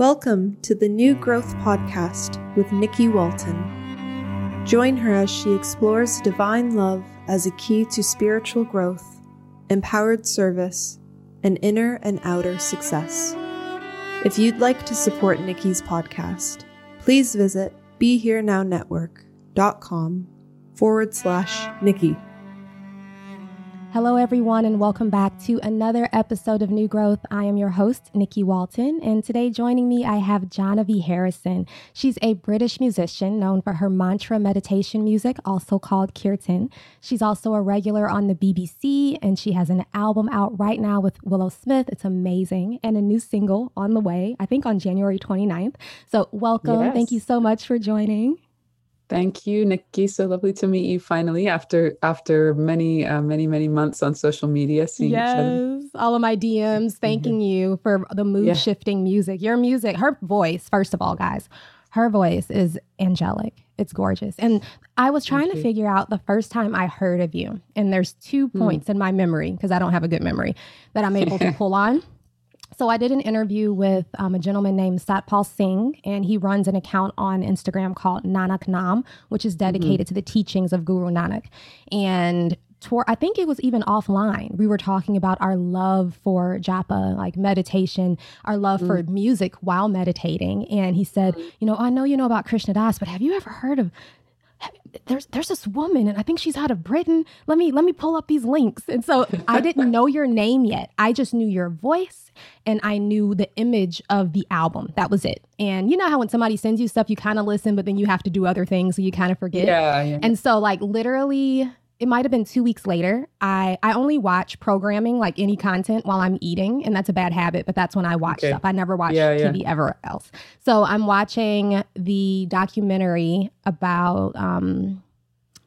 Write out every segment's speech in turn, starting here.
Welcome to the New Growth Podcast with Nikki Walton. Join her as she explores divine love as a key to spiritual growth, empowered service, and inner and outer success. If you'd like to support Nikki's podcast, please visit BeHereNowNetwork.com forward slash Nikki. Hello, everyone, and welcome back to another episode of New Growth. I am your host, Nikki Walton, and today joining me, I have Jahnavi Harrison. She's a British musician known for her mantra meditation music, also called Kirtan. She's also a regular on the BBC, and she has an album out right now with Willow Smith. It's amazing, and a new single on the way, I think on January 29th. So, welcome. Yes. Thank you so much for joining. Thank you, Nikki. So lovely to meet you finally after after many uh, many many months on social media. Seeing yes, all of my DMs thanking mm-hmm. you for the mood yeah. shifting music. Your music, her voice. First of all, guys, her voice is angelic. It's gorgeous. And I was trying to figure out the first time I heard of you, and there's two hmm. points mm. in my memory because I don't have a good memory that I'm able to pull on. So I did an interview with um, a gentleman named Satpal Singh, and he runs an account on Instagram called Nanak Nam, which is dedicated mm-hmm. to the teachings of Guru Nanak. And toward, I think it was even offline. We were talking about our love for japa, like meditation, our love mm for music while meditating. And he said, mm. you know, I know you know about Krishna Das, but have you ever heard of there's there's this woman and I think she's out of Britain. Let me let me pull up these links. And so I didn't know your name yet. I just knew your voice and I knew the image of the album. That was it. And you know how when somebody sends you stuff you kind of listen but then you have to do other things so you kind of forget. Yeah, yeah. And so like literally it might have been two weeks later. I I only watch programming like any content while I'm eating, and that's a bad habit. But that's when I watch okay. stuff. I never watch yeah, TV yeah. ever else. So I'm watching the documentary about um,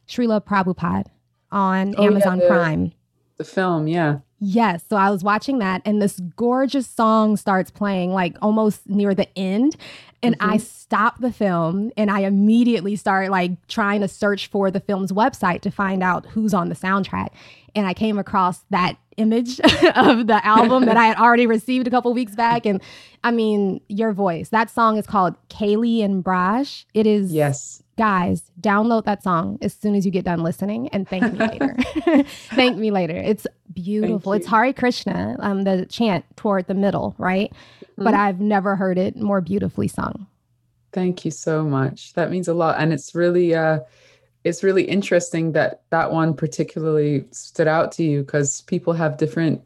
Srila Prabhupada on oh, Amazon yeah, the, Prime. The film, yeah. Yes. So I was watching that, and this gorgeous song starts playing, like almost near the end. And mm-hmm. I stop the film and I immediately start like trying to search for the film's website to find out who's on the soundtrack. And I came across that image of the album that I had already received a couple weeks back. And I mean, your voice. That song is called Kaylee and Braj. It is yes guys, download that song as soon as you get done listening and thank me later. thank me later. It's beautiful. It's Hare Krishna, um, the chant toward the middle, right? Mm-hmm. But I've never heard it more beautifully sung. Thank you so much. That means a lot. And it's really uh it's really interesting that that one particularly stood out to you because people have different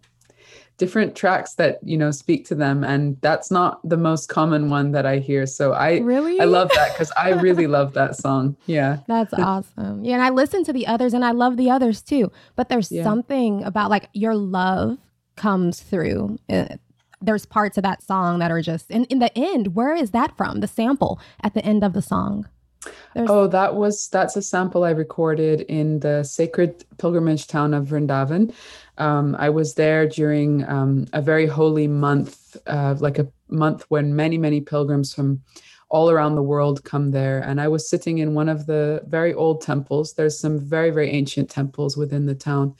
different tracks that you know speak to them and that's not the most common one that i hear so i really i love that because i really love that song yeah that's awesome yeah and i listen to the others and i love the others too but there's yeah. something about like your love comes through uh, there's parts of that song that are just and in the end where is that from the sample at the end of the song there's... Oh, that was that's a sample I recorded in the sacred pilgrimage town of Vrindavan. Um, I was there during um, a very holy month, uh, like a month when many, many pilgrims from all around the world come there. And I was sitting in one of the very old temples. There's some very, very ancient temples within the town.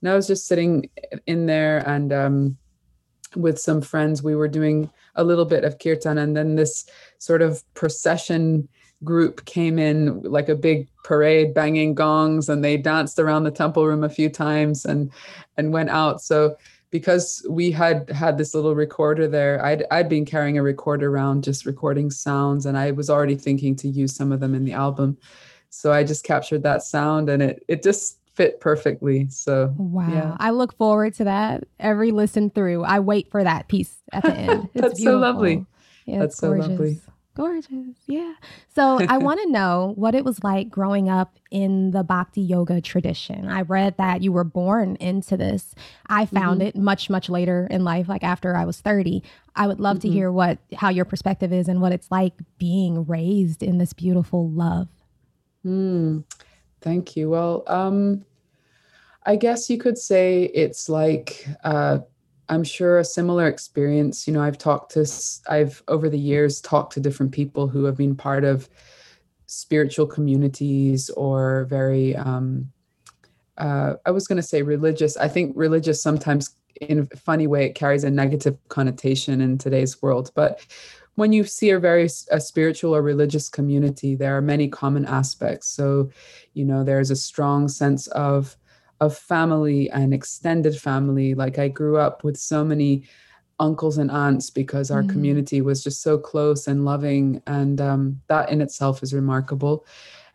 And I was just sitting in there and um, with some friends, we were doing a little bit of kirtan. And then this sort of procession group came in like a big parade banging gongs and they danced around the temple room a few times and and went out so because we had had this little recorder there i'd i'd been carrying a recorder around just recording sounds and i was already thinking to use some of them in the album so i just captured that sound and it it just fit perfectly so wow yeah. i look forward to that every listen through i wait for that piece at the end that's beautiful. so lovely yeah, that's so gorgeous. lovely Gorgeous. Yeah. So I want to know what it was like growing up in the bhakti yoga tradition. I read that you were born into this. I found mm-hmm. it much, much later in life, like after I was 30. I would love mm-hmm. to hear what how your perspective is and what it's like being raised in this beautiful love. Mm, thank you. Well, um, I guess you could say it's like uh, I'm sure a similar experience. You know, I've talked to, I've over the years talked to different people who have been part of spiritual communities or very, um, uh, I was going to say religious. I think religious sometimes, in a funny way, it carries a negative connotation in today's world. But when you see a very a spiritual or religious community, there are many common aspects. So, you know, there's a strong sense of of family and extended family. Like I grew up with so many uncles and aunts because our mm. community was just so close and loving. And um, that in itself is remarkable.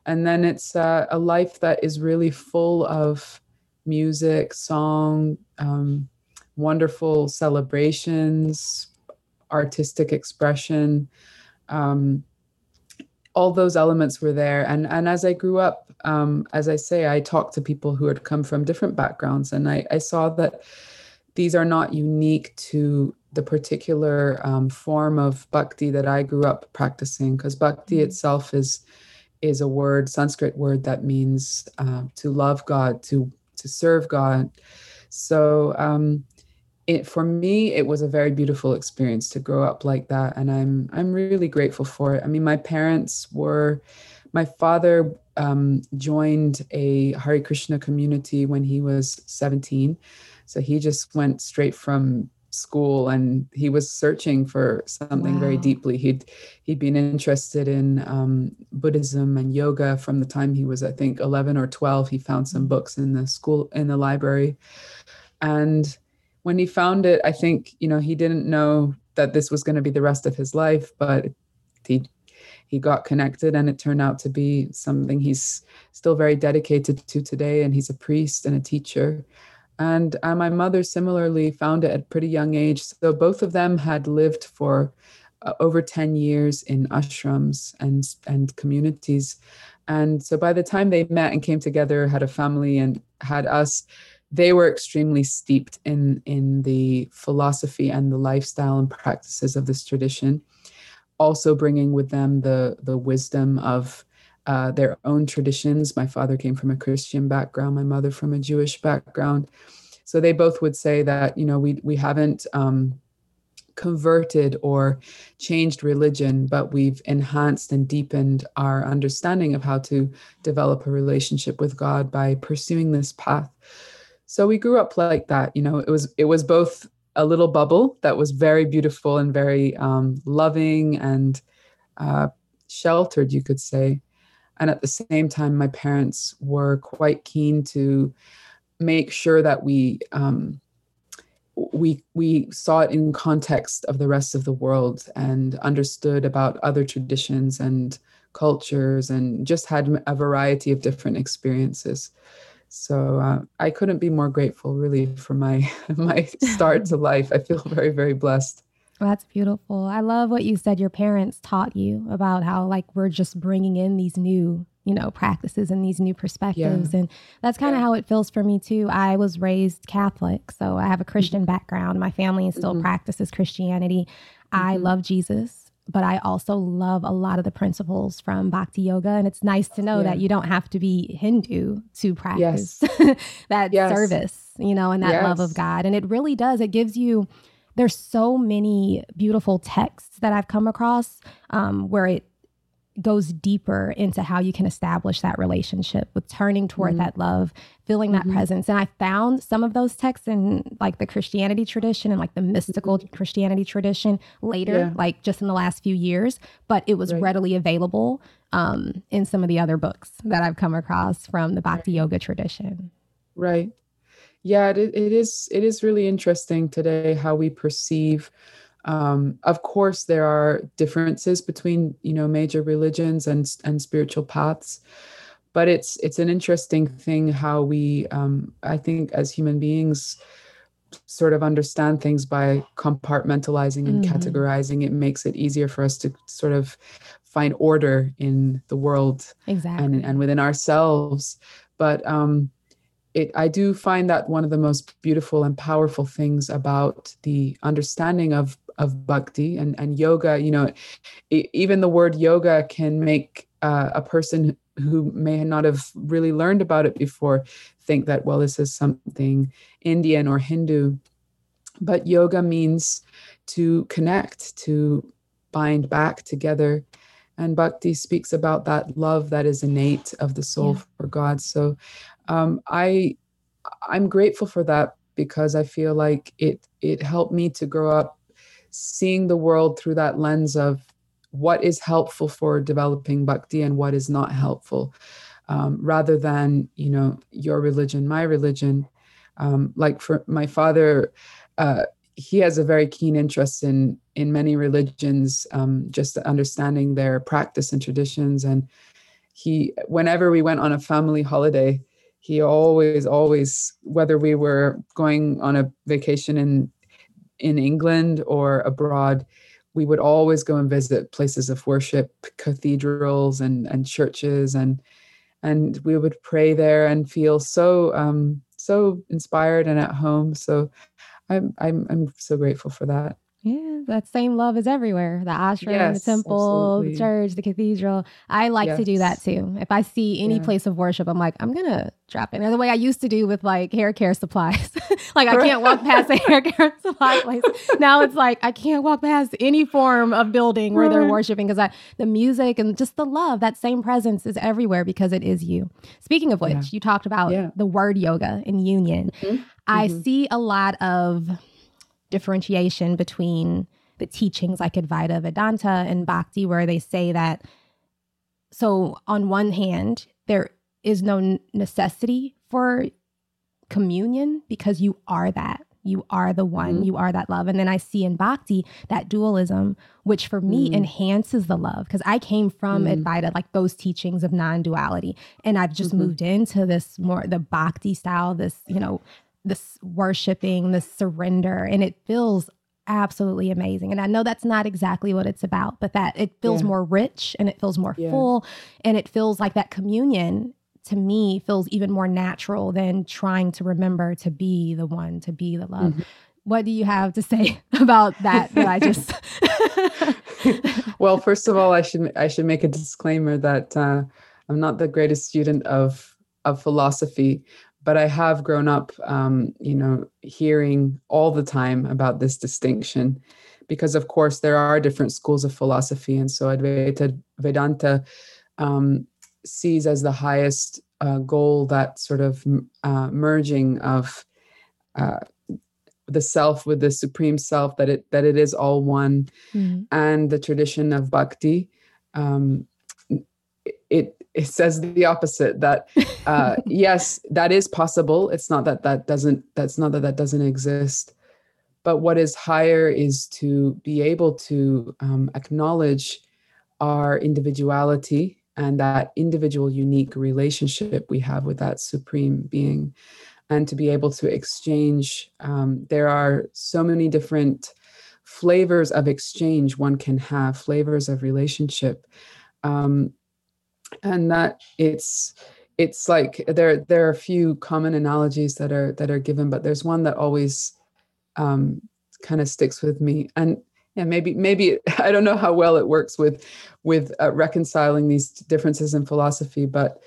And then it's uh, a life that is really full of music, song, um, wonderful celebrations, artistic expression. Um, all those elements were there and and as i grew up um, as i say i talked to people who had come from different backgrounds and i, I saw that these are not unique to the particular um, form of bhakti that i grew up practicing because bhakti mm-hmm. itself is is a word sanskrit word that means uh, to love god to to serve god so um, it, for me it was a very beautiful experience to grow up like that and i'm i'm really grateful for it. I mean my parents were my father um, joined a Hare Krishna community when he was 17 so he just went straight from school and he was searching for something wow. very deeply. He'd he'd been interested in um, buddhism and yoga from the time he was i think 11 or 12 he found some books in the school in the library and when he found it, I think, you know, he didn't know that this was going to be the rest of his life, but he he got connected and it turned out to be something he's still very dedicated to today and he's a priest and a teacher. And uh, my mother similarly found it at a pretty young age so both of them had lived for uh, over 10 years in ashrams and and communities. And so by the time they met and came together had a family and had us they were extremely steeped in in the philosophy and the lifestyle and practices of this tradition also bringing with them the the wisdom of uh, their own traditions. My father came from a christian background my mother from a jewish background. So they both would say that you know we we haven't um, converted or changed religion, but we've enhanced and deepened our understanding of how to develop a relationship with God by pursuing this path so we grew up like that you know it was it was both a little bubble that was very beautiful and very um, loving and uh, sheltered you could say. And at the same time my parents were quite keen to make sure that we um, we we saw it in context of the rest of the world and understood about other traditions and cultures and just had a variety of different experiences so uh, I couldn't be more grateful, really, for my my start to life. I feel very, very blessed. Well, that's beautiful. I love what you said. Your parents taught you about how like we're just bringing in these new, you know, practices and these new perspectives, yeah. and that's kind of yeah. how it feels for me too. I was raised Catholic, so I have a Christian mm-hmm. background. My family still mm-hmm. practices Christianity. Mm-hmm. I love Jesus but I also love a lot of the principles from Bhakti Yoga. And it's nice to know yeah. that you don't have to be Hindu to practice yes. that yes. service, you know, and that yes. love of God. And it really does. It gives you, there's so many beautiful texts that I've come across um, where it goes deeper into how you can establish that relationship with turning toward mm-hmm. that love, feeling that mm-hmm. presence. And I found some of those texts in like the Christianity tradition and like the mystical mm-hmm. Christianity tradition later, yeah. like just in the last few years, but it was right. readily available um, in some of the other books that I've come across from the Bhakti yoga tradition. Right. Yeah, it, it is. It is really interesting today how we perceive um, of course, there are differences between you know major religions and and spiritual paths, but it's it's an interesting thing how we um, I think as human beings sort of understand things by compartmentalizing and mm-hmm. categorizing. It makes it easier for us to sort of find order in the world exactly. and and within ourselves. But um, it, I do find that one of the most beautiful and powerful things about the understanding of of bhakti and, and yoga you know even the word yoga can make uh, a person who may not have really learned about it before think that well this is something indian or hindu. But yoga means to connect to bind back together. And bhakti speaks about that love that is innate of the soul yeah. for god. So um, i i'm grateful for that because i feel like it it helped me to grow up seeing the world through that lens of what is helpful for developing bhakti and what is not helpful. Um, rather than you know your religion my religion. Um, like for my father uh, he has a very keen interest in in many religions um, just understanding their practice and traditions. And he whenever we went on a family holiday he always always whether we were going on a vacation in in England or abroad, we would always go and visit places of worship, cathedrals and and churches, and and we would pray there and feel so um, so inspired and at home. So I'm I'm I'm so grateful for that. Yeah, that same love is everywhere. The ashram, yes, the temple, absolutely. the church, the cathedral. I like yes. to do that too. If I see any yeah. place of worship, I'm like, I'm gonna drop in. the way I used to do with like hair care supplies. like I can't walk past a hair care supply place. Now it's like I can't walk past any form of building where they're worshiping because the music and just the love, that same presence is everywhere because it is you. Speaking of which, yeah. you talked about yeah. the word yoga and union. Mm-hmm. I mm-hmm. see a lot of differentiation between the teachings like Advaita Vedanta and Bhakti, where they say that, so on one hand, there is no necessity for communion because you are that. You are the one, mm-hmm. you are that love. And then I see in Bhakti that dualism, which for me mm-hmm. enhances the love because I came from mm-hmm. Advaita, like those teachings of non duality. And I've just mm-hmm. moved into this more, the Bhakti style, this, you know, this worshiping, this surrender, and it feels absolutely amazing. And I know that's not exactly what it's about, but that it feels yeah. more rich and it feels more yeah. full and it feels like that communion to me feels even more natural than trying to remember to be the one, to be the love. Mm-hmm. What do you have to say about that that I just Well, first of all, I should I should make a disclaimer that uh, I'm not the greatest student of of philosophy, but I have grown up, um, you know, hearing all the time about this distinction, because of course there are different schools of philosophy, and so Advaita Vedanta um, sees as the highest uh, goal that sort of uh, merging of uh, the self with the supreme self, that it that it is all one, mm-hmm. and the tradition of bhakti. Um, it it says the opposite that uh, yes that is possible. It's not that that doesn't that's not that that doesn't exist. But what is higher is to be able to um, acknowledge our individuality and that individual unique relationship we have with that supreme being. And to be able to exchange um, there are so many different flavors of exchange one can have flavors of relationship. Um, and that it's it's like there there are a few common analogies that are that are given but there's one that always um, kind of sticks with me. And yeah maybe maybe i don't know how well it works with with uh, reconciling these differences in philosophy but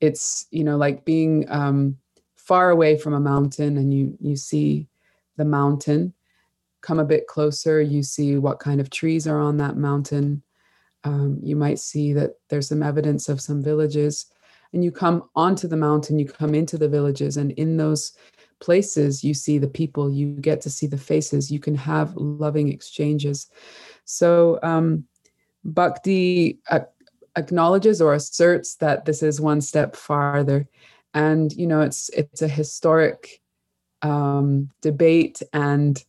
it's you know like being um, far away from a mountain and you you see the mountain come a bit closer you see what kind of trees are on that mountain um, you might see that there's some evidence of some villages. And you come onto the mountain you come into the villages and in those places you see the people you get to see the faces you can have loving exchanges. So um, bhakti acknowledges or asserts that this is one step farther. And you know it's it's a historic um, debate and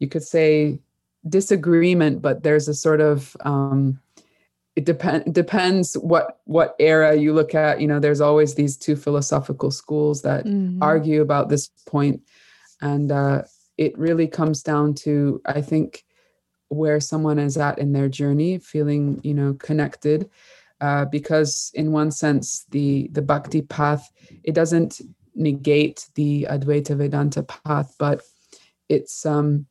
you could say disagreement but there's a sort of um, it depend depends what what era you look at. You know there's always these two philosophical schools that mm-hmm. argue about this point. And uh, it really comes down to i think where someone is at in their journey feeling you know connected. Uh, because in one sense the the bhakti path it doesn't negate the advaita vedanta path but it's um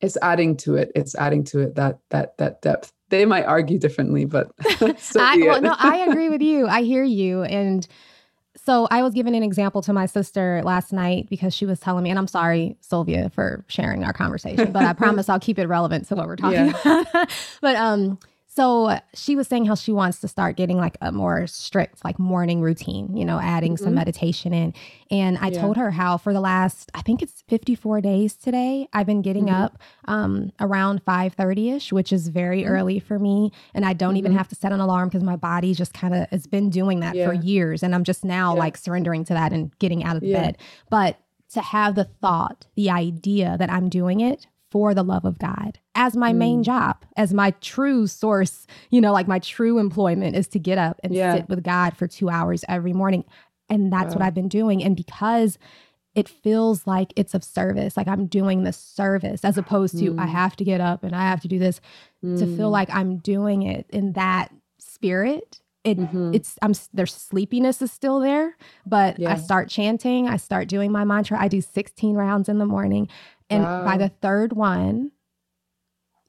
it's adding to it. It's adding to it that that that depth they might argue differently, but so I, well, no, I agree with you. I hear you. And so I was giving an example to my sister last night because she was telling me, and I'm sorry, Sylvia, for sharing our conversation, but I promise I'll keep it relevant to what we're talking yeah. about. but um, so she was saying how she wants to start getting like a more strict, like morning routine, you know, adding mm-hmm. some meditation in. And I yeah. told her how for the last, I think it's 54 days today, I've been getting mm-hmm. up um, around 5:30 ish, which is very mm-hmm. early for me. And I don't even mm-hmm. have to set an alarm because my body just kind of has been doing that yeah. for years. And I'm just now yeah. like surrendering to that and getting out of bed. But to have the thought, the idea that I'm doing it for the love of God as my mm. main job, as my true source, you know, like my true employment is to get up and yeah. sit with God for two hours every morning. And that's wow. what I've been doing. And because it feels like it's of service, like I'm doing the service as opposed to mm. I have to get up and I have to do this, mm. to feel mm. like I'm doing it in that spirit it mm-hmm. it's I'm there's sleepiness is still there, but yeah. I start chanting, I start doing my mantra. I do 16 rounds in the morning and wow. by the third one,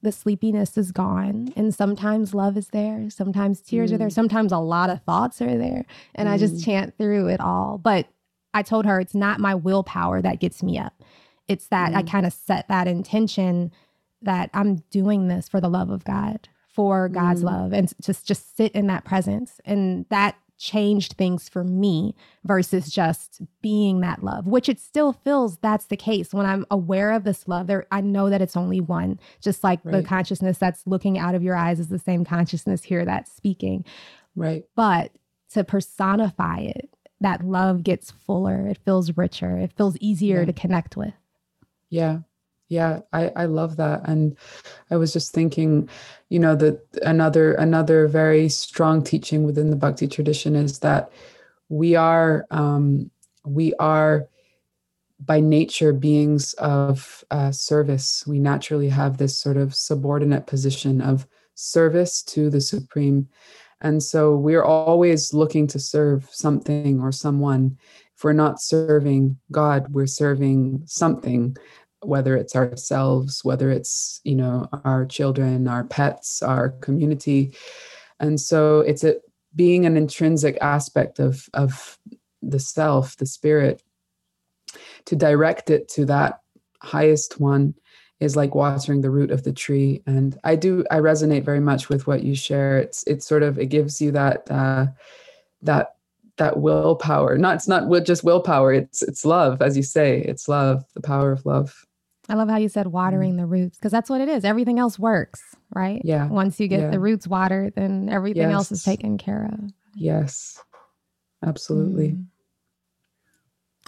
the sleepiness is gone. And sometimes love is there. Sometimes tears mm. are there. Mm. Sometimes a lot of thoughts are there. And mm. I just mm. chant through it all. But I told her it's not my willpower that gets me up. It's that mm. I kind of set that intention that I'm doing this for the love of God, for God's mm. love, and just just sit in that presence. And that changed things for me versus just being that love, which it still feels that's the case. When I'm aware of this love, there I know that it's only one. Just like right. the consciousness that's looking out of your eyes is the same consciousness here that's speaking. Right. But to personify it, that love gets fuller, it feels richer, it feels easier yeah. to connect with. Yeah yeah i i love that and i was just thinking you know that another another very strong teaching within the bhakti tradition is that we are um we are by nature beings of uh, service. We naturally have this sort of subordinate position of service to the supreme and so we're always looking to serve something or someone. If we're not serving god we're serving something whether it's ourselves whether it's you know our children our pets our community. And so it's a being an intrinsic aspect of of the self the spirit to direct it to that highest one is like watering the root of the tree. And i do i resonate very much with what you share. It's it's sort of it gives you that uh that that willpower. Not it's not just willpower. It's it's love as you say. It's love the power of love I love how you said watering mm. the roots because that's what it is. Everything else works, right? Yeah. Once you get yeah. the roots watered, then everything yes. else is taken care of. Yes. Absolutely. Mm.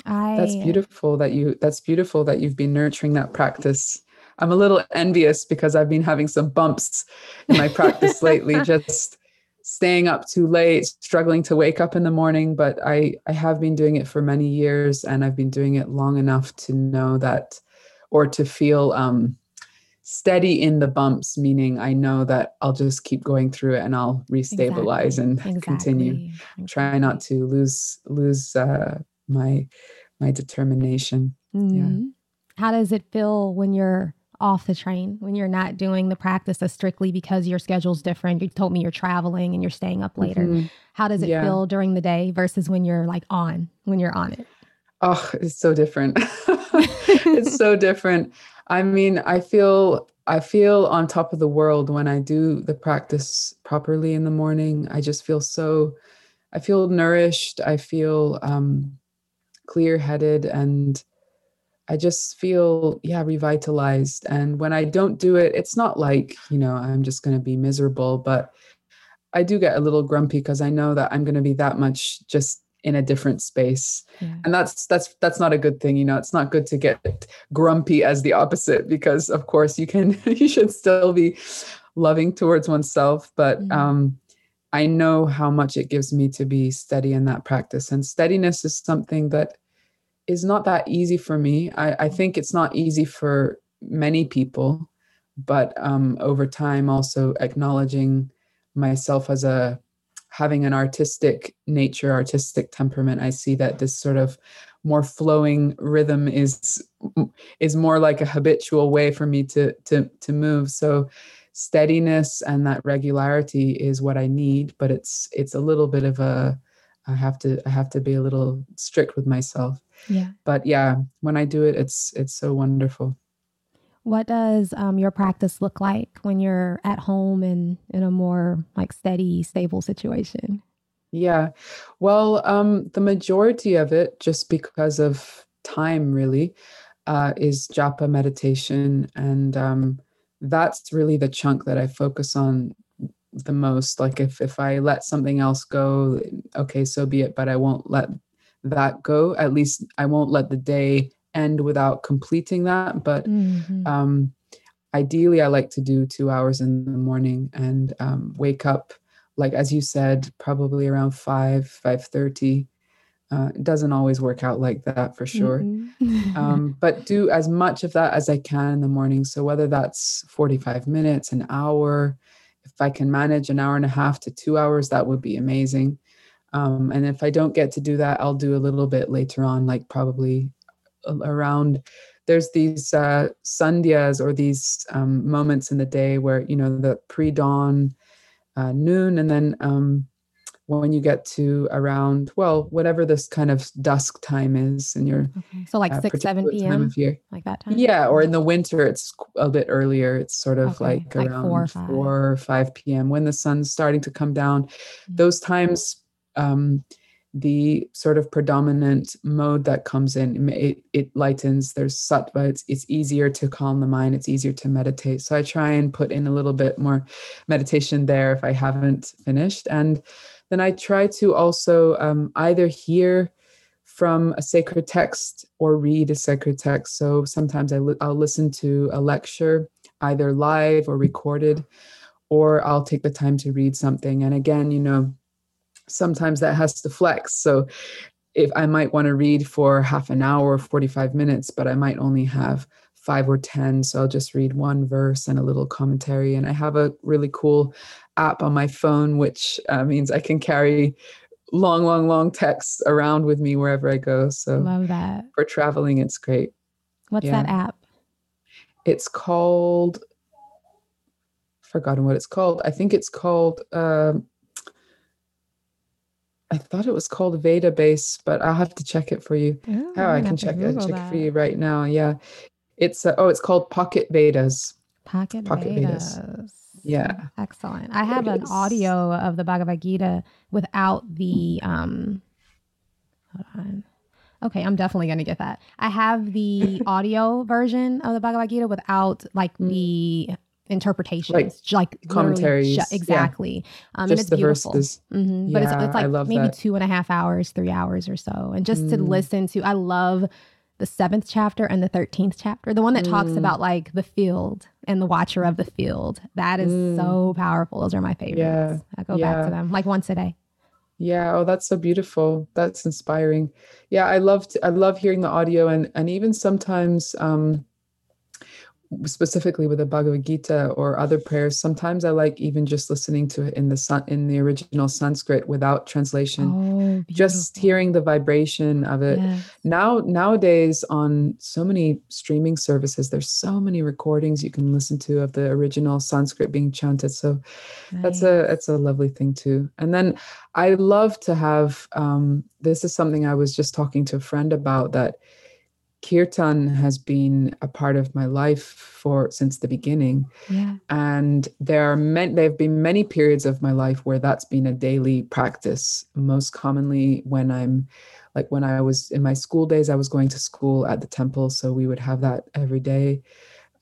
I That's beautiful that you that's beautiful that you've been nurturing that practice. I'm a little envious because I've been having some bumps in my practice lately just staying up too late, struggling to wake up in the morning, but I I have been doing it for many years and I've been doing it long enough to know that or to feel um, steady in the bumps, meaning I know that I'll just keep going through it and I'll restabilize exactly. and exactly. continue. Exactly. Try not to lose lose uh, my my determination. Mm-hmm. Yeah. How does it feel when you're off the train when you're not doing the practice as strictly because your schedule's different. You told me you're traveling and you're staying up later. Mm-hmm. How does it yeah. feel during the day versus when you're like on, when you're on it? Oh, it's so different. it's so different. I mean, I feel I feel on top of the world when I do the practice properly in the morning. I just feel so, I feel nourished. I feel um, clear headed and I just feel, yeah, revitalized. And when I don't do it, it's not like, you know, I'm just going to be miserable, but I do get a little grumpy because I know that I'm going to be that much just in a different space. Yeah. and that's that's that's not a good thing you know it's not good to get grumpy as the opposite because of course you can you should still be loving towards oneself. But mm-hmm. um i know how much it gives me to be steady in that practice. And steadiness is something that is not that easy for me. I i think it's not easy for many people but um over time also acknowledging myself as a having an artistic nature, artistic temperament, I see that this sort of more flowing rhythm is is more like a habitual way for me to to to move. So steadiness and that regularity is what I need, but it's it's a little bit of a I have to I have to be a little strict with myself. Yeah. But yeah, when I do it, it's it's so wonderful. What does um, your practice look like when you're at home and in a more like steady, stable situation? Yeah, well, um, the majority of it, just because of time, really, uh, is japa meditation, and um, that's really the chunk that I focus on the most. Like if if I let something else go, okay, so be it. But I won't let that go. At least I won't let the day end without completing that. But mm-hmm. um, ideally, I like to do two hours in the morning and um, wake up, like as you said, probably around five five thirty. Uh, it doesn't always work out like that for sure. Mm-hmm. um, but do as much of that as I can in the morning. So whether that's 45 minutes, an hour, if I can manage an hour and a half to two hours, that would be amazing. Um, and if I don't get to do that, I'll do a little bit later on, like probably around there's these uh, sandhyas or these um, moments in the day where you know the pre-dawn uh, noon and then um, when you get to around well whatever this kind of dusk time is in your okay. so like uh, 6 7 p.m time of year like that time yeah or in the winter it's a bit earlier it's sort of okay. like, like, around 4 or 5. 4 or 5 p.m when the sun's starting to come down mm-hmm. those times um, the sort of predominant mode that comes in it, it lightens there's sattva it's, it's easier to calm the mind it's easier to meditate. So i try and put in a little bit more meditation there if i haven't finished. And then i try to also um, either hear from a sacred text or read a sacred text. So sometimes I li- i'll listen to a lecture either live or recorded or i'll take the time to read something. And again you know sometimes that has to flex. So if I might want to read for half an hour, or 45 minutes, but I might only have five or 10. So I'll just read one verse and a little commentary. And I have a really cool app on my phone, which uh, means I can carry long, long, long texts around with me wherever I go. So love that. For traveling, it's great. What's yeah. that app? It's called, forgotten what it's called. I think it's called, uh, I thought it was called Veda Base, but I'll have to check it for you. Oh, oh I can check it check it for you right now. Yeah, it's uh, oh, it's called Pocket Vedas. Pocket, Pocket Vedas. Vedas. Yeah, excellent. I have an audio of the Bhagavad Gita without the um. Hold on. Okay, I'm definitely gonna get that. I have the audio version of the Bhagavad Gita without like mm. the interpretations, like, like commentaries, exactly. Yeah. Um, and it's beautiful. Mm-hmm. Yeah, but it's, it's like maybe that. two and a half hours, three hours or so, and just mm. to listen to. I love the seventh chapter and the thirteenth chapter, the one that mm. talks about like the field and the watcher of the field. That is mm. so powerful. Those are my favorites. Yeah. I go yeah. back to them like once a day. Yeah, oh that's so beautiful. That's inspiring. Yeah, I love I love hearing the audio and and even sometimes um specifically with the Bhagavad Gita or other prayers, sometimes I like even just listening to it in the sun in the original Sanskrit without translation, oh, just hearing the vibration of it. Yes. Now nowadays on so many streaming services, there's so many recordings you can listen to of the original Sanskrit being chanted. So that's a that's a lovely thing too. And then I love to have um, this is something I was just talking to a friend about that kirtan has been a part of my life for since the beginning yeah. and there are many there have been many periods of my life where that's been a daily practice most commonly when i'm like when i was in my school days i was going to school at the temple so we would have that every day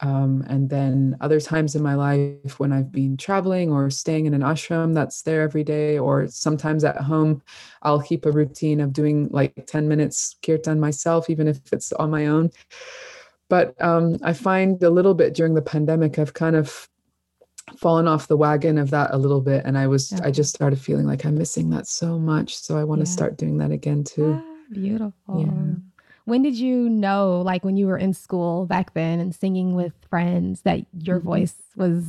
um, and then other times in my life when I've been traveling or staying in an ashram that's there every day, or sometimes at home, I'll keep a routine of doing like 10 minutes kirtan myself, even if it's on my own. But um, I find a little bit during the pandemic, I've kind of fallen off the wagon of that a little bit. And I was, yeah. I just started feeling like I'm missing that so much. So I want to yeah. start doing that again too. Ah, beautiful. Yeah. When did you know, like when you were in school back then and singing with friends, that your mm-hmm. voice was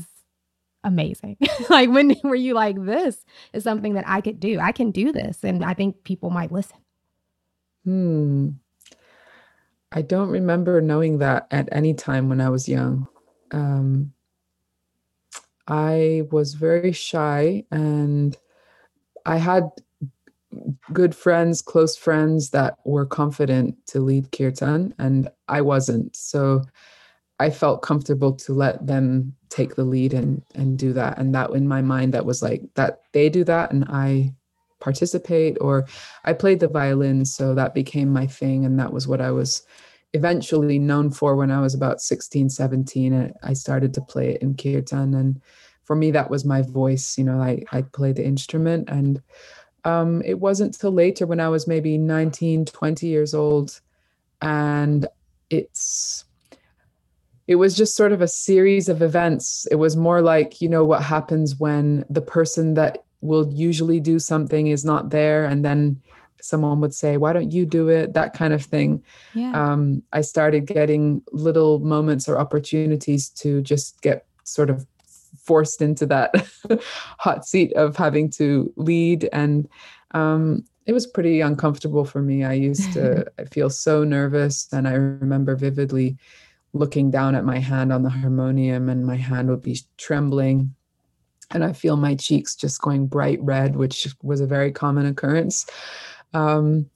amazing? like when were you like, this is something that I could do? I can do this. And I think people might listen. Hmm. I don't remember knowing that at any time when I was young. Um, I was very shy and I had good friends, close friends that were confident to lead kirtan, and I wasn't. So I felt comfortable to let them take the lead and and do that. And that in my mind, that was like that they do that and I participate. Or I played the violin, so that became my thing, and that was what I was eventually known for when I was about 16, 17. I started to play it in kirtan and for me that was my voice you know i i played the instrument and um, it wasn't till later when I was maybe 19, 20 years old. And it's, it was just sort of a series of events. It was more like, you know, what happens when the person that will usually do something is not there. And then someone would say, why don't you do it? That kind of thing. Yeah. Um, I started getting little moments or opportunities to just get sort of forced into that hot seat of having to lead. And um, it was pretty uncomfortable for me. I used to i feel so nervous and i remember vividly looking down at my hand on the harmonium and my hand would be trembling. And i feel my cheeks just going bright red which was a very common occurrence. Um,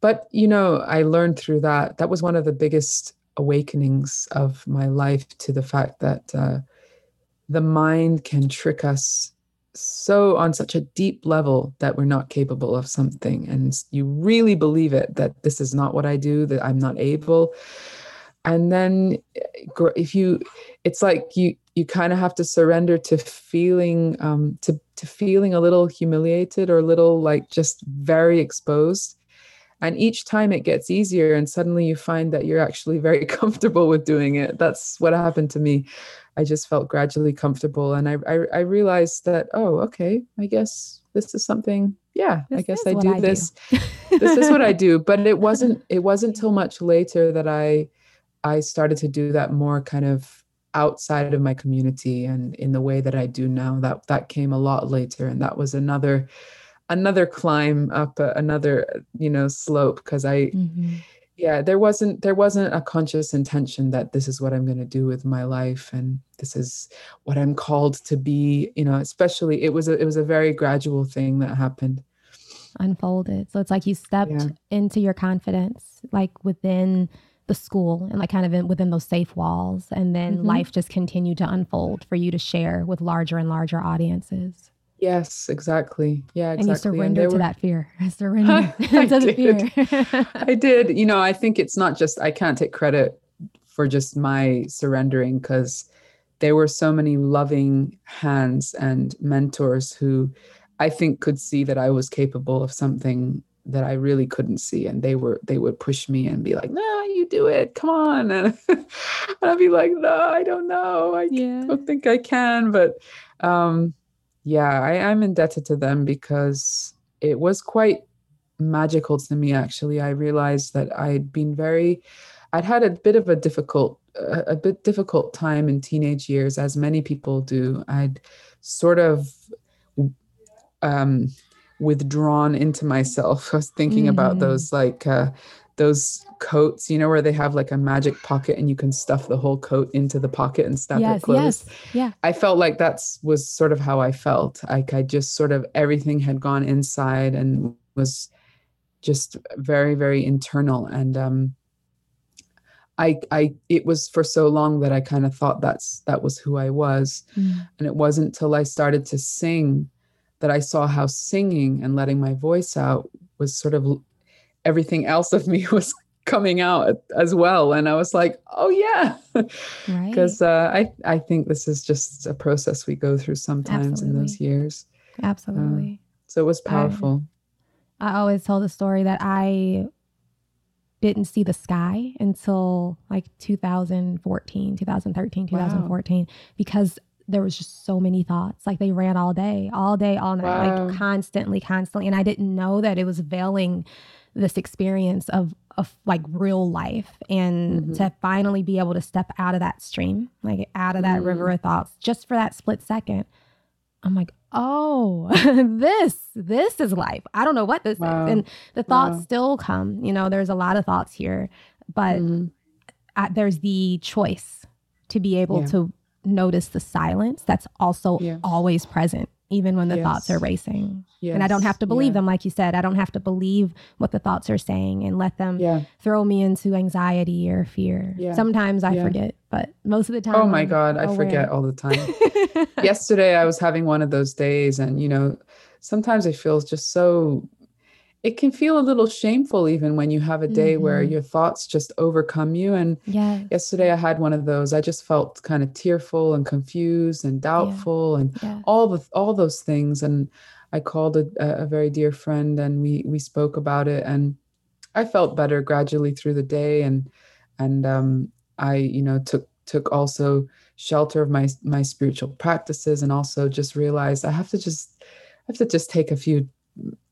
but you know i learned through that. That was one of the biggest awakenings of my life to the fact that uh, the mind can trick us so on such a deep level that we're not capable of something. And you really believe it that this is not what i do that i'm not able. And then if you it's like you you kind of have to surrender to feeling um to to feeling a little humiliated or a little like just very exposed. And each time it gets easier and suddenly you find that you're actually very comfortable with doing it. That's what happened to me I just felt gradually comfortable, and I I, I realized that oh okay, I guess this is something. Yeah, this I guess I do I this. Do. this is what I do. But it wasn't it wasn't till much later that I I started to do that more kind of outside of my community and in the way that I do now. That that came a lot later, and that was another another climb up a, another you know slope because I. Mm-hmm yeah there wasn't there wasn't a conscious intention that this is what i'm going to do with my life and this is what i'm called to be you know especially it was a, it was a very gradual thing that happened unfolded so it's like you stepped yeah. into your confidence like within the school and like kind of in, within those safe walls and then mm-hmm. life just continued to unfold for you to share with larger and larger audiences Yes, exactly. Yeah, exactly. And you surrender and to were... that fear. I surrender to the fear. I did. You know, I think it's not just I can't take credit for just my surrendering because there were so many loving hands and mentors who I think could see that I was capable of something that I really couldn't see. And they were they would push me and be like, no, you do it. Come on. And, and I'd be like, no, I don't know. I yeah. don't think I can. But um yeah, I am indebted to them because it was quite magical to me actually. I realized that I'd been very I'd had a bit of a difficult a, a bit difficult time in teenage years as many people do. I'd sort of um withdrawn into myself. I was thinking mm. about those like uh those coats, you know, where they have like a magic pocket and you can stuff the whole coat into the pocket and stuff yes, it closed. Yes, yeah. I felt like that's was sort of how I felt. Like I just sort of everything had gone inside and was just very, very internal. And um I, I, it was for so long that I kind of thought that's that was who I was, mm. and it wasn't until I started to sing that I saw how singing and letting my voice out was sort of everything else of me was coming out as well, and I was like, oh yeah, because right. uh, I I think this is just a process we go through sometimes Absolutely. in those years. Absolutely. Uh, so it was powerful. I, I always tell the story that I didn't see the sky until like 2014, 2013, 2014 wow. because there was just so many thoughts. Like they ran all day, all day, all night, wow. like constantly, constantly. And I didn't know that it was veiling this experience of of like real life and mm-hmm. to finally be able to step out of that stream, like out of that mm-hmm. river of thoughts just for that split second. I'm like, oh, this, this is life. I don't know what this wow. is. And the thoughts wow. still come. You know, there's a lot of thoughts here, but mm-hmm. I, there's the choice to be able yeah. to notice the silence that's also yes. always present, even when the yes. thoughts are racing. Yes. And I don't have to believe yeah. them, like you said. I don't have to believe what the thoughts are saying and let them yeah. throw me into anxiety or fear. Yeah. Sometimes I forget, but most of the oh time. Oh my I'm God, aware. I forget all the time. Yesterday, I was having one of those days, and you know, sometimes it feels just so it can feel a little shameful even when you have a day mm-hmm. where your thoughts just overcome you and yes. yesterday i had one of those i just felt kind of tearful and confused and doubtful yeah. and yeah. all the all those things and i called a, a very dear friend and we we spoke about it and i felt better gradually through the day and and um i you know took took also shelter of my my spiritual practices and also just realized i have to just I have to just take a few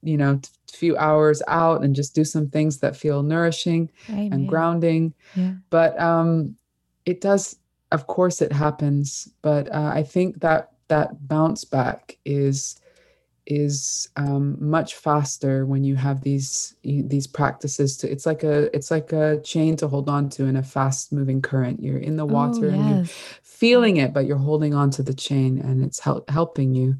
you know a few hours out and just do some things that feel nourishing Amen. and grounding yeah. but um it does of course it happens but uh, i think that that bounce back is is um, much faster when you have these these practices to it's like a it's like a chain to hold on to in a fast moving current you're in the oh, water oh, yes. and you're feeling it but you're holding on to the chain and it's hel- helping you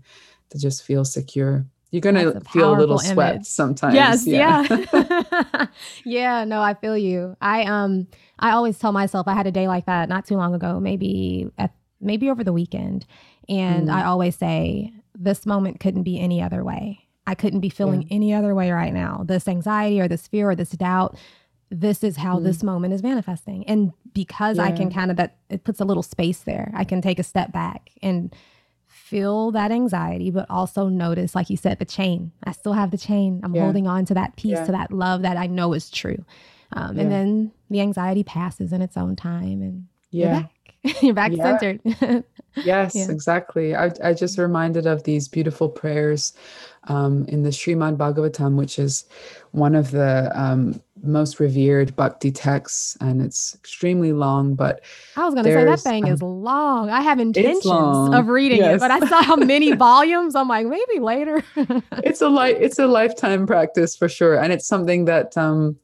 to just feel secure you're gonna feel a little sweat image. sometimes. Yes, yeah. Yeah. yeah, no, I feel you. I um I always tell myself I had a day like that not too long ago, maybe at maybe over the weekend. And mm. I always say, this moment couldn't be any other way. I couldn't be feeling yeah. any other way right now. This anxiety or this fear or this doubt, this is how mm. this moment is manifesting. And because yeah. I can kind of that it puts a little space there, I can take a step back and feel that anxiety, but also notice, like you said, the chain. I still have the chain. I'm yeah. holding on to that peace, yeah. to that love that I know is true. Um, yeah. And then the anxiety passes in its own time, and yeah, you're back, you're back centered. yes, exactly. I, I just reminded of these beautiful prayers um, in the Srimad Bhagavatam, which is one of the um, most revered bhakti texts, and it's extremely long. But I was going to say that thing um, is long. I have intentions of reading yes. it, but I saw how many volumes. I'm like, maybe later. it's a li- it's a lifetime practice for sure, and it's something that um,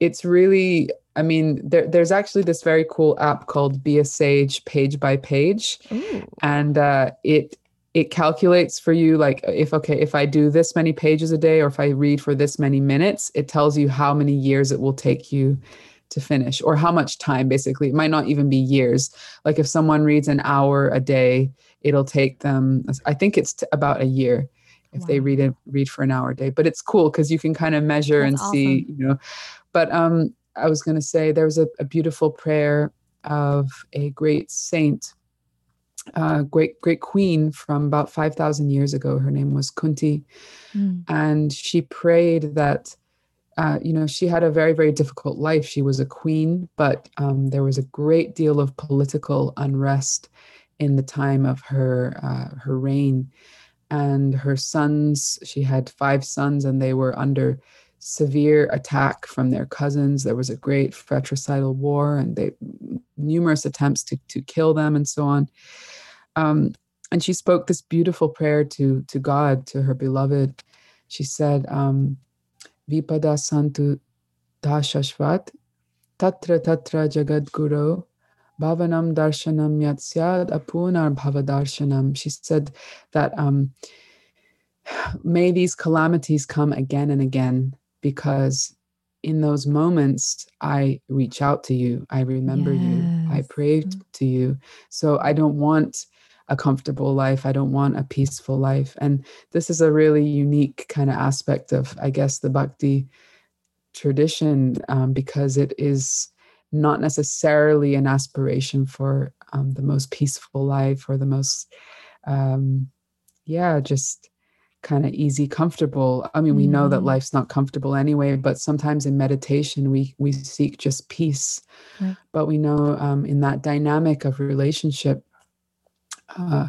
it's really. I mean, there, there's actually this very cool app called Be a Sage Page by Page, Ooh. and uh, it it calculates for you like if okay if i do this many pages a day or if i read for this many minutes it tells you how many years it will take you to finish or how much time basically it might not even be years like if someone reads an hour a day it'll take them i think it's t- about a year if wow. they read it read for an hour a day but it's cool because you can kind of measure That's and awesome. see you know but um i was going to say there was a, a beautiful prayer of a great saint uh, great great queen from about 5000 years ago. Her name was kunti. Mm. and she prayed that uh, you know she had a very very difficult life. She was a queen but um, there was a great deal of political unrest in the time of her uh, her reign. And her sons she had five sons and they were under severe attack from their cousins there was a great fratricidal war and they numerous attempts to, to kill them and so on um, and she spoke this beautiful prayer to to God, to her beloved. She said, um, "Vipada santu dashashvat tatra tatra jagad guru bhavanam darshanam yatsyad apunar bhavadarshanam." She said that um, may these calamities come again and again because in those moments, I reach out to you. I remember yes. you. I pray mm-hmm. to you. So I don't want a comfortable life. I don't want a peaceful life. And this is a really unique kind of aspect of, I guess, the bhakti tradition um, because it is not necessarily an aspiration for um, the most peaceful life or the most, um, yeah, just kind of easy comfortable. I mean we know that mm-hmm. life's not comfortable anyway but sometimes in meditation we we seek just peace. But we know um, in that dynamic of relationship uh,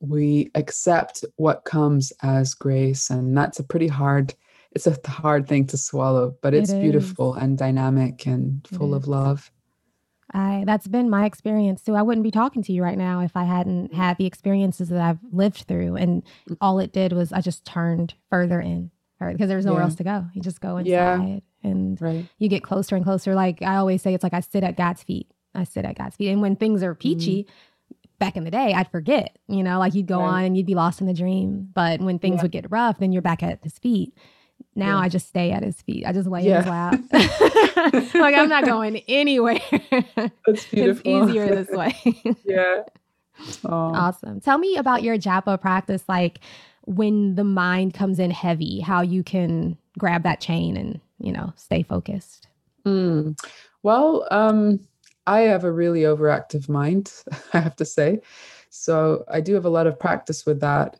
we accept what comes as grace and that's a pretty hard it's a hard thing to swallow but it's it beautiful and dynamic and full of love I that's been my experience too. I wouldn't be talking to you right now if I hadn't had the experiences that I've lived through. And mm. all it did was I just turned further in because there's nowhere yeah. else to go. You just go inside yeah. and right. you get closer and closer. Like I always say, it's like I sit at God's feet. I sit at God's feet. And when things are peachy, mm-hmm. back in the day, I'd forget, you know, like you'd go right. on and you'd be lost in the dream. But when things yeah. would get rough, then you're back at his feet. Now yeah. I just stay at his feet. I just lay yeah. in his lap. like I'm not going anywhere. That's beautiful. It's easier this way. yeah. Awesome. Tell me about your japa practice, like when the mind comes in heavy, how you can grab that chain and, you know, stay focused. Mm. Well, um, I have a really overactive mind, I have to say. So I do have a lot of practice with that.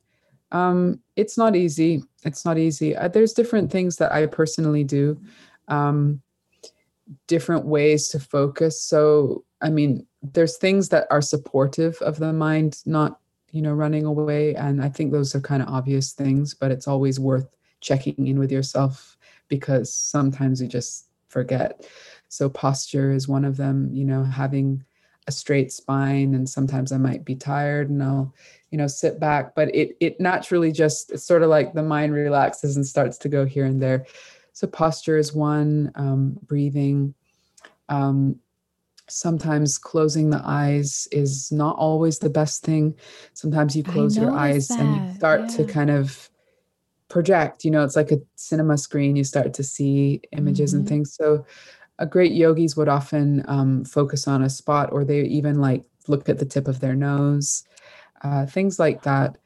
Um, it's not easy. It's not easy. Uh, there's different things that I personally do, um, different ways to focus. So, I mean, there's things that are supportive of the mind, not, you know, running away. And I think those are kind of obvious things, but it's always worth checking in with yourself because sometimes you just forget. So, posture is one of them, you know, having a straight spine and sometimes i might be tired and i'll you know sit back but it it naturally just it's sort of like the mind relaxes and starts to go here and there so posture is one um, breathing um, sometimes closing the eyes is not always the best thing sometimes you close your eyes that. and you start yeah. to kind of project you know it's like a cinema screen you start to see images mm-hmm. and things so a great yogis would often um, focus on a spot or they even like look at the tip of their nose uh, things like that.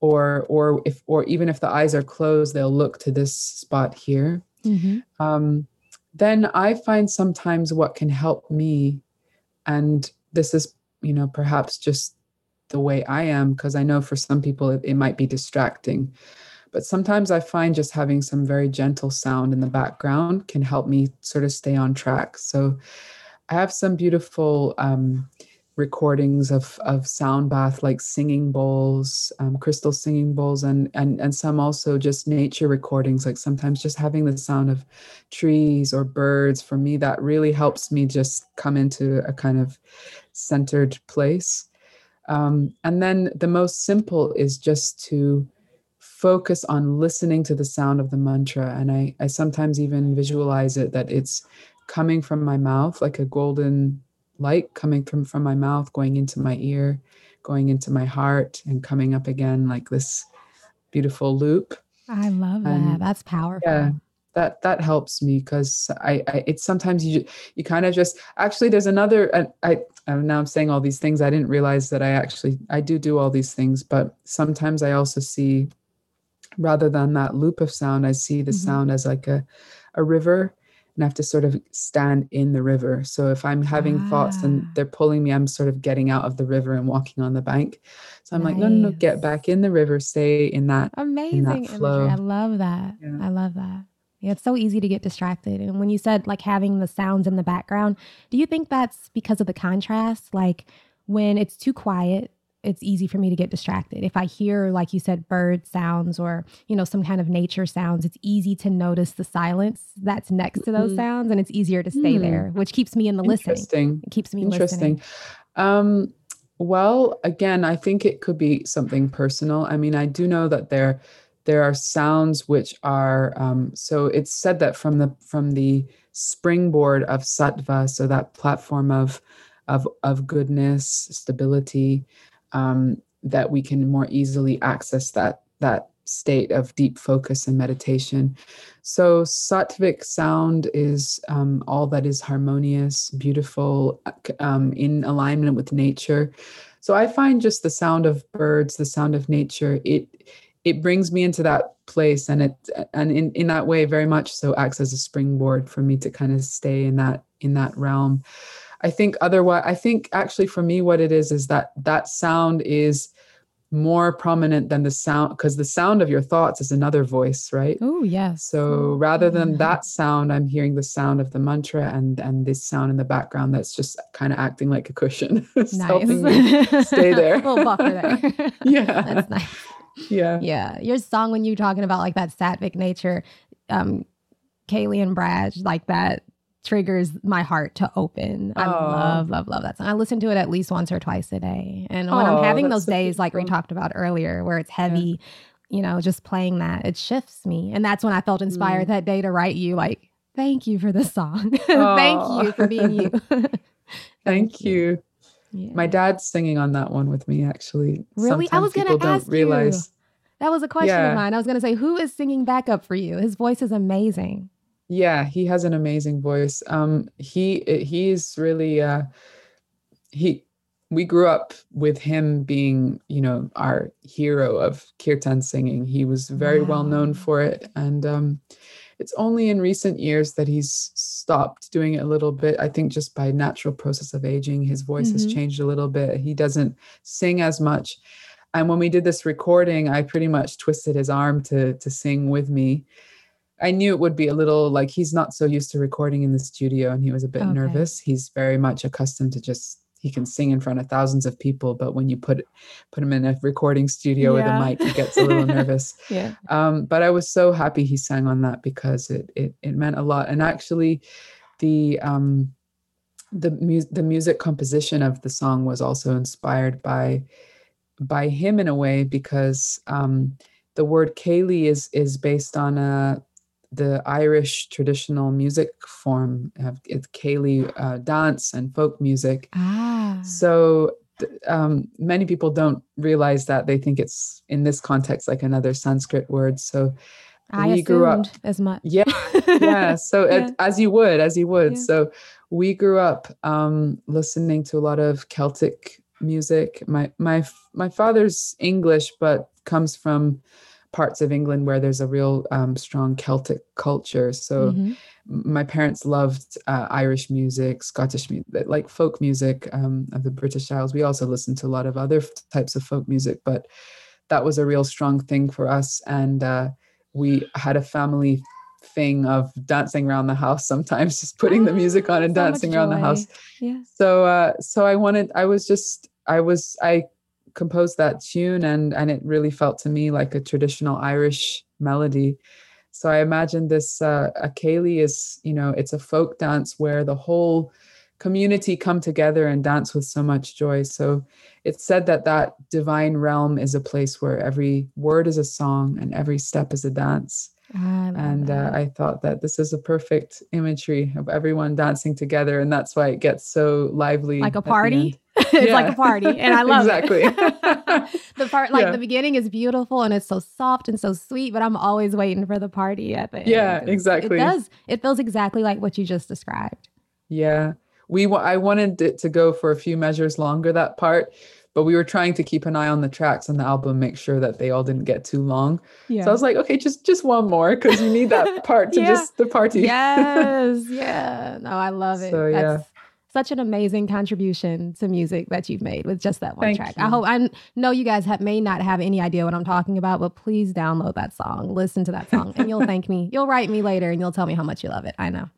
Or or if or even if the eyes are closed they'll look to this spot here. Mm-hmm. um, then i find sometimes what can help me and this is you know perhaps just the way i am because i know for some people it, it might be distracting but sometimes I find just having some very gentle sound in the background can help me sort of stay on track. So I have some beautiful um, recordings of of sound bath like singing bowls um, crystal singing bowls and and and some also just nature recordings like sometimes just having the sound of trees or birds for me that really helps me just come into a kind of centered place um, and then the most simple is just to focus on listening to the sound of the mantra. And I, I sometimes even visualize it that it's coming from my mouth, like a golden light coming from, from my mouth, going into my ear, going into my heart, and coming up again like this beautiful loop. I love and that. That's powerful. Yeah. That, that helps me because I, I it's sometimes you you kind of just actually there's another uh, I, I now I'm saying all these things I didn't realize that I actually I do do all these things but sometimes I also see rather than that loop of sound, I see the mm-hmm. sound as like a, a river and I have to sort of stand in the river. So if I'm having ah. thoughts and ah. they're pulling me, I'm sort of getting out of the river and walking on the bank. So I'm nice. like, no, no, no, get back in the river, stay in that amazing in that flow. I love that. Yeah. I love that. Yeah, it's so easy to get distracted. And when you said like having the sounds in the background, do you think that's because of the contrast? Like when it's too quiet, it's easy for me to get distracted. If I hear, like you said, bird sounds or, you know, some kind of nature sounds, it's easy to notice the silence that's next to those mm. sounds and it's easier to stay mm. there, which keeps me in the listening. It keeps me Interesting. Um, well, again, I think it could be something personal. I mean, I do know that there there are sounds which are um, so it's said that from the from the springboard of sattva, so that platform of of of goodness, stability, um, that we can more easily access that that state of deep focus and meditation. So, sattvic sound is um, all that is harmonious, beautiful, um, in alignment with nature. So, I find just the sound of birds, the sound of nature, it it brings me into that place, and it and in in that way, very much so acts as a springboard for me to kind of stay in that in that realm. I think otherwise, I think actually for me, what it is is that that sound is more prominent than the sound because the sound of your thoughts is another voice right? Oh yes. So rather than that sound i'm hearing the sound of the mantra and and this sound in the background that's just kind of acting like a cushion nice. helping me stay there. Little buffer there. Yeah. That's nice. Yeah. Yeah. Your song when you talking about like that sattvic nature um kaylee and brad like that triggers my heart to open. I love, love, love that song. I listen to it at least once or twice a day. And when I'm having those so days, like we talked about earlier, where it's heavy, yeah. you know, just playing that, it shifts me. And that's when I felt inspired mm. that day to write you, like, thank you for the song. thank you for being you. thank, thank, you. Yeah. My dad's singing on that one with me, actually. Really? Sometimes I was going to ask realize. you. That was a question yeah. of mine. I was going to say, who is singing backup for you? His voice is amazing. Yeah, he has an amazing voice. Um, he he's really uh, he. We grew up with him being, you know, our hero of kirtan singing. He was very wow. well known for it, and um, it's only in recent years that he's stopped doing it a little bit. I think just by natural process of aging, his voice mm-hmm. has changed a little bit. He doesn't sing as much. And when we did this recording, I pretty much twisted his arm to to sing with me I knew it would be a little like he's not so used to recording in the studio and he was a bit okay. nervous. He's very much accustomed to just he can sing in front of thousands of people, but when you put put him in a recording studio yeah. with a mic, he gets a little nervous. yeah. Um, but I was so happy he sang on that because it it it meant a lot. And actually, the um, the mu- the music composition of the song was also inspired by by him in a way because um, the word Kaylee is is based on a the Irish traditional music form of Céilí uh, dance and folk music. Ah. So um, many people don't realize that they think it's in this context like another Sanskrit word. So I we grew up as much. Yeah, yeah. So yeah. It, as you would, as you would. Yeah. So we grew up um, listening to a lot of Celtic music. My my my father's English, but comes from parts of England where there's a real um, strong Celtic culture. So mm-hmm. my parents loved uh, Irish music, Scottish music, like folk music um, of the British Isles. We also listened to a lot of other types of folk music, but that was a real strong thing for us. And uh, we had a family thing of dancing around the house sometimes just putting the music on and so dancing around the house so uh so i wanted i was just i was i composed that tune and and it really felt to me like a traditional Irish melody. So I imagine this uh, a Céilí is you know it's a folk dance where the whole community come together and dance with so much joy. So it's said that that divine realm is a place where every word is a song and every step is a dance. I and uh, I thought that this is a perfect imagery of everyone dancing together, and that's why it gets so lively. Like a party. it's yeah. like a party and I love exactly. it. the part like yeah. the beginning is beautiful and it's so soft and so sweet, but I'm always waiting for the party at the yeah, end. Yeah, exactly. It does. It feels exactly like what you just described. Yeah. We I wanted it to go for a few measures longer that part, but we were trying to keep an eye on the tracks on the album, make sure that they all didn't get too long. Yeah. So I was like, okay, just just one more because you need that part to yeah. just the party. yes. Yeah. No, I love it. So, That's, yeah such an amazing contribution to music that you've made with just that one Thank track. You. I hope I know you guys have, may not have any idea what I'm talking about, but please download that song, listen to that song, and you'll thank me. You'll write me later, and you'll tell me how much you love it. I know.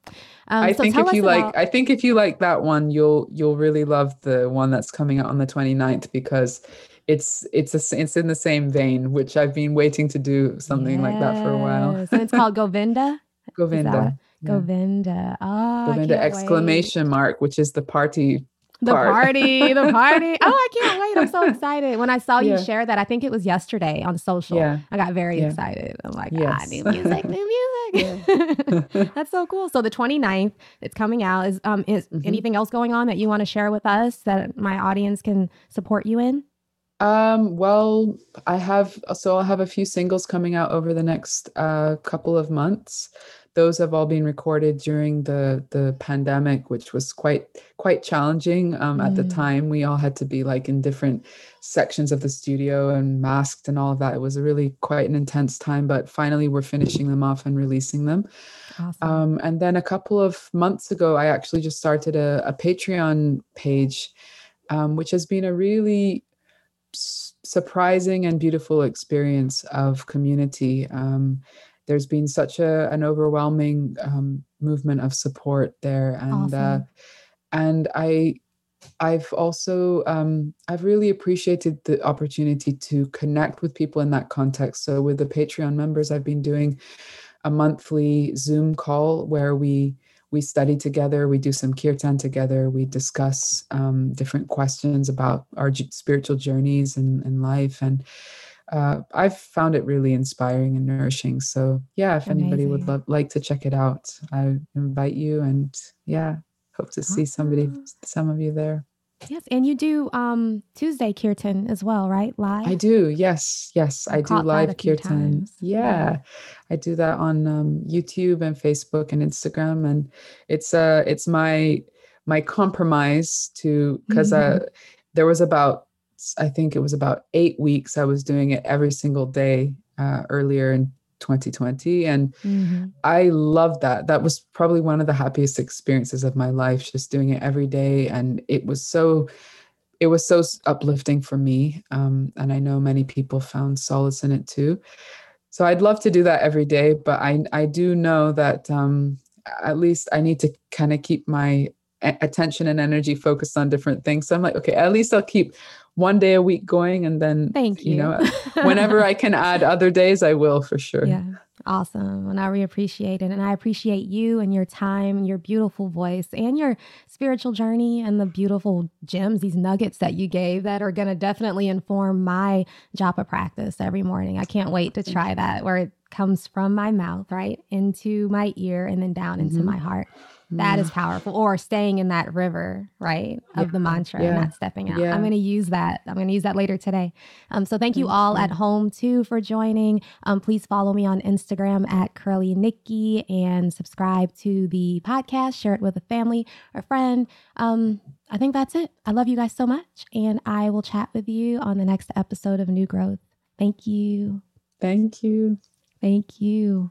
Um, I so think if you about- like, I think if you like that one, you'll you'll really love the one that's coming out on the 29th because it's it's a, it's in the same vein, which I've been waiting to do something yes. like that for a while. and it's called Govinda. Govinda. Govinda. Oh, Govinda exclamation wait. mark, which is the party. The part. party, the party. Oh, I can't wait. I'm so excited. When I saw you share that, I think it was yesterday on social. Yeah. I got very yeah. excited. I'm like, ah, yes. ah, new music, new music. That's so cool. So the 29th, it's coming out. Is um is mm-hmm. anything else going on that you want to share with us that my audience can support you in? Um, well, I have so I'll have a few singles coming out over the next uh, couple of months. Those have all been recorded during the the pandemic, which was quite quite challenging. Um, mm. At the mm. time, we all had to be like in different sections of the studio and masked and all of that. It was a really quite an intense time, but finally we're finishing them off and releasing them. Awesome. Um, and then a couple of months ago, I actually just started a, a Patreon page, um, which has been a really surprising and beautiful experience of community. Um, there's been such a an overwhelming um, movement of support there, and uh, awesome. uh, and I I've also um, I've really appreciated the opportunity to connect with people in that context. So with the Patreon members, I've been doing a monthly Zoom call where we we study together, we do some kirtan together, we discuss um, different questions about our spiritual journeys and, and life. And uh, I've found it really inspiring and nourishing. So, yeah, if Amazing. anybody would love, like to check it out, I invite you. And yeah, hope to see somebody, some of you there. Yes, and you do um Tuesday kirtan as well, right? Live. I do. Yes, yes, I, I do live kirtan. Yeah. yeah. I do that on um, YouTube and Facebook and Instagram, and it's uh it's my my compromise to because uh, mm-hmm. uh there was about I think it was about eight weeks I was doing it every single day uh, earlier in 2020 and mm-hmm. i loved that. That was probably one of the happiest experiences of my life just doing it every day. And it was so it was so uplifting for me. Um, and i know many people found solace in it too. So i'd love to do that every day but i i do know that um, at least i need to kind of keep my attention and energy focused on different things. So i'm like okay at least i'll keep one day a week going and then thank you, you. know whenever i can add other days i will for sure. Yeah awesome. And i really appreciate it. And i appreciate you and your time and your beautiful voice and your spiritual journey and the beautiful gems these nuggets that you gave that are going to definitely inform my japa practice every morning. I can't wait to try that where it comes from my mouth right into my ear and then down into mm-hmm. my heart that is powerful. Or staying in that river, right, of yeah. the mantra yeah. and not stepping out. Yeah. I'm going to use that. I'm going to use that later today. Um, so thank you all at home too for joining. Um, please follow me on Instagram at Curly Nikki and subscribe to the podcast. Share it with a family or friend. Um, I think that's it. I love you guys so much, and I will chat with you on the next episode of New Growth. Thank you. Thank you. Thank you.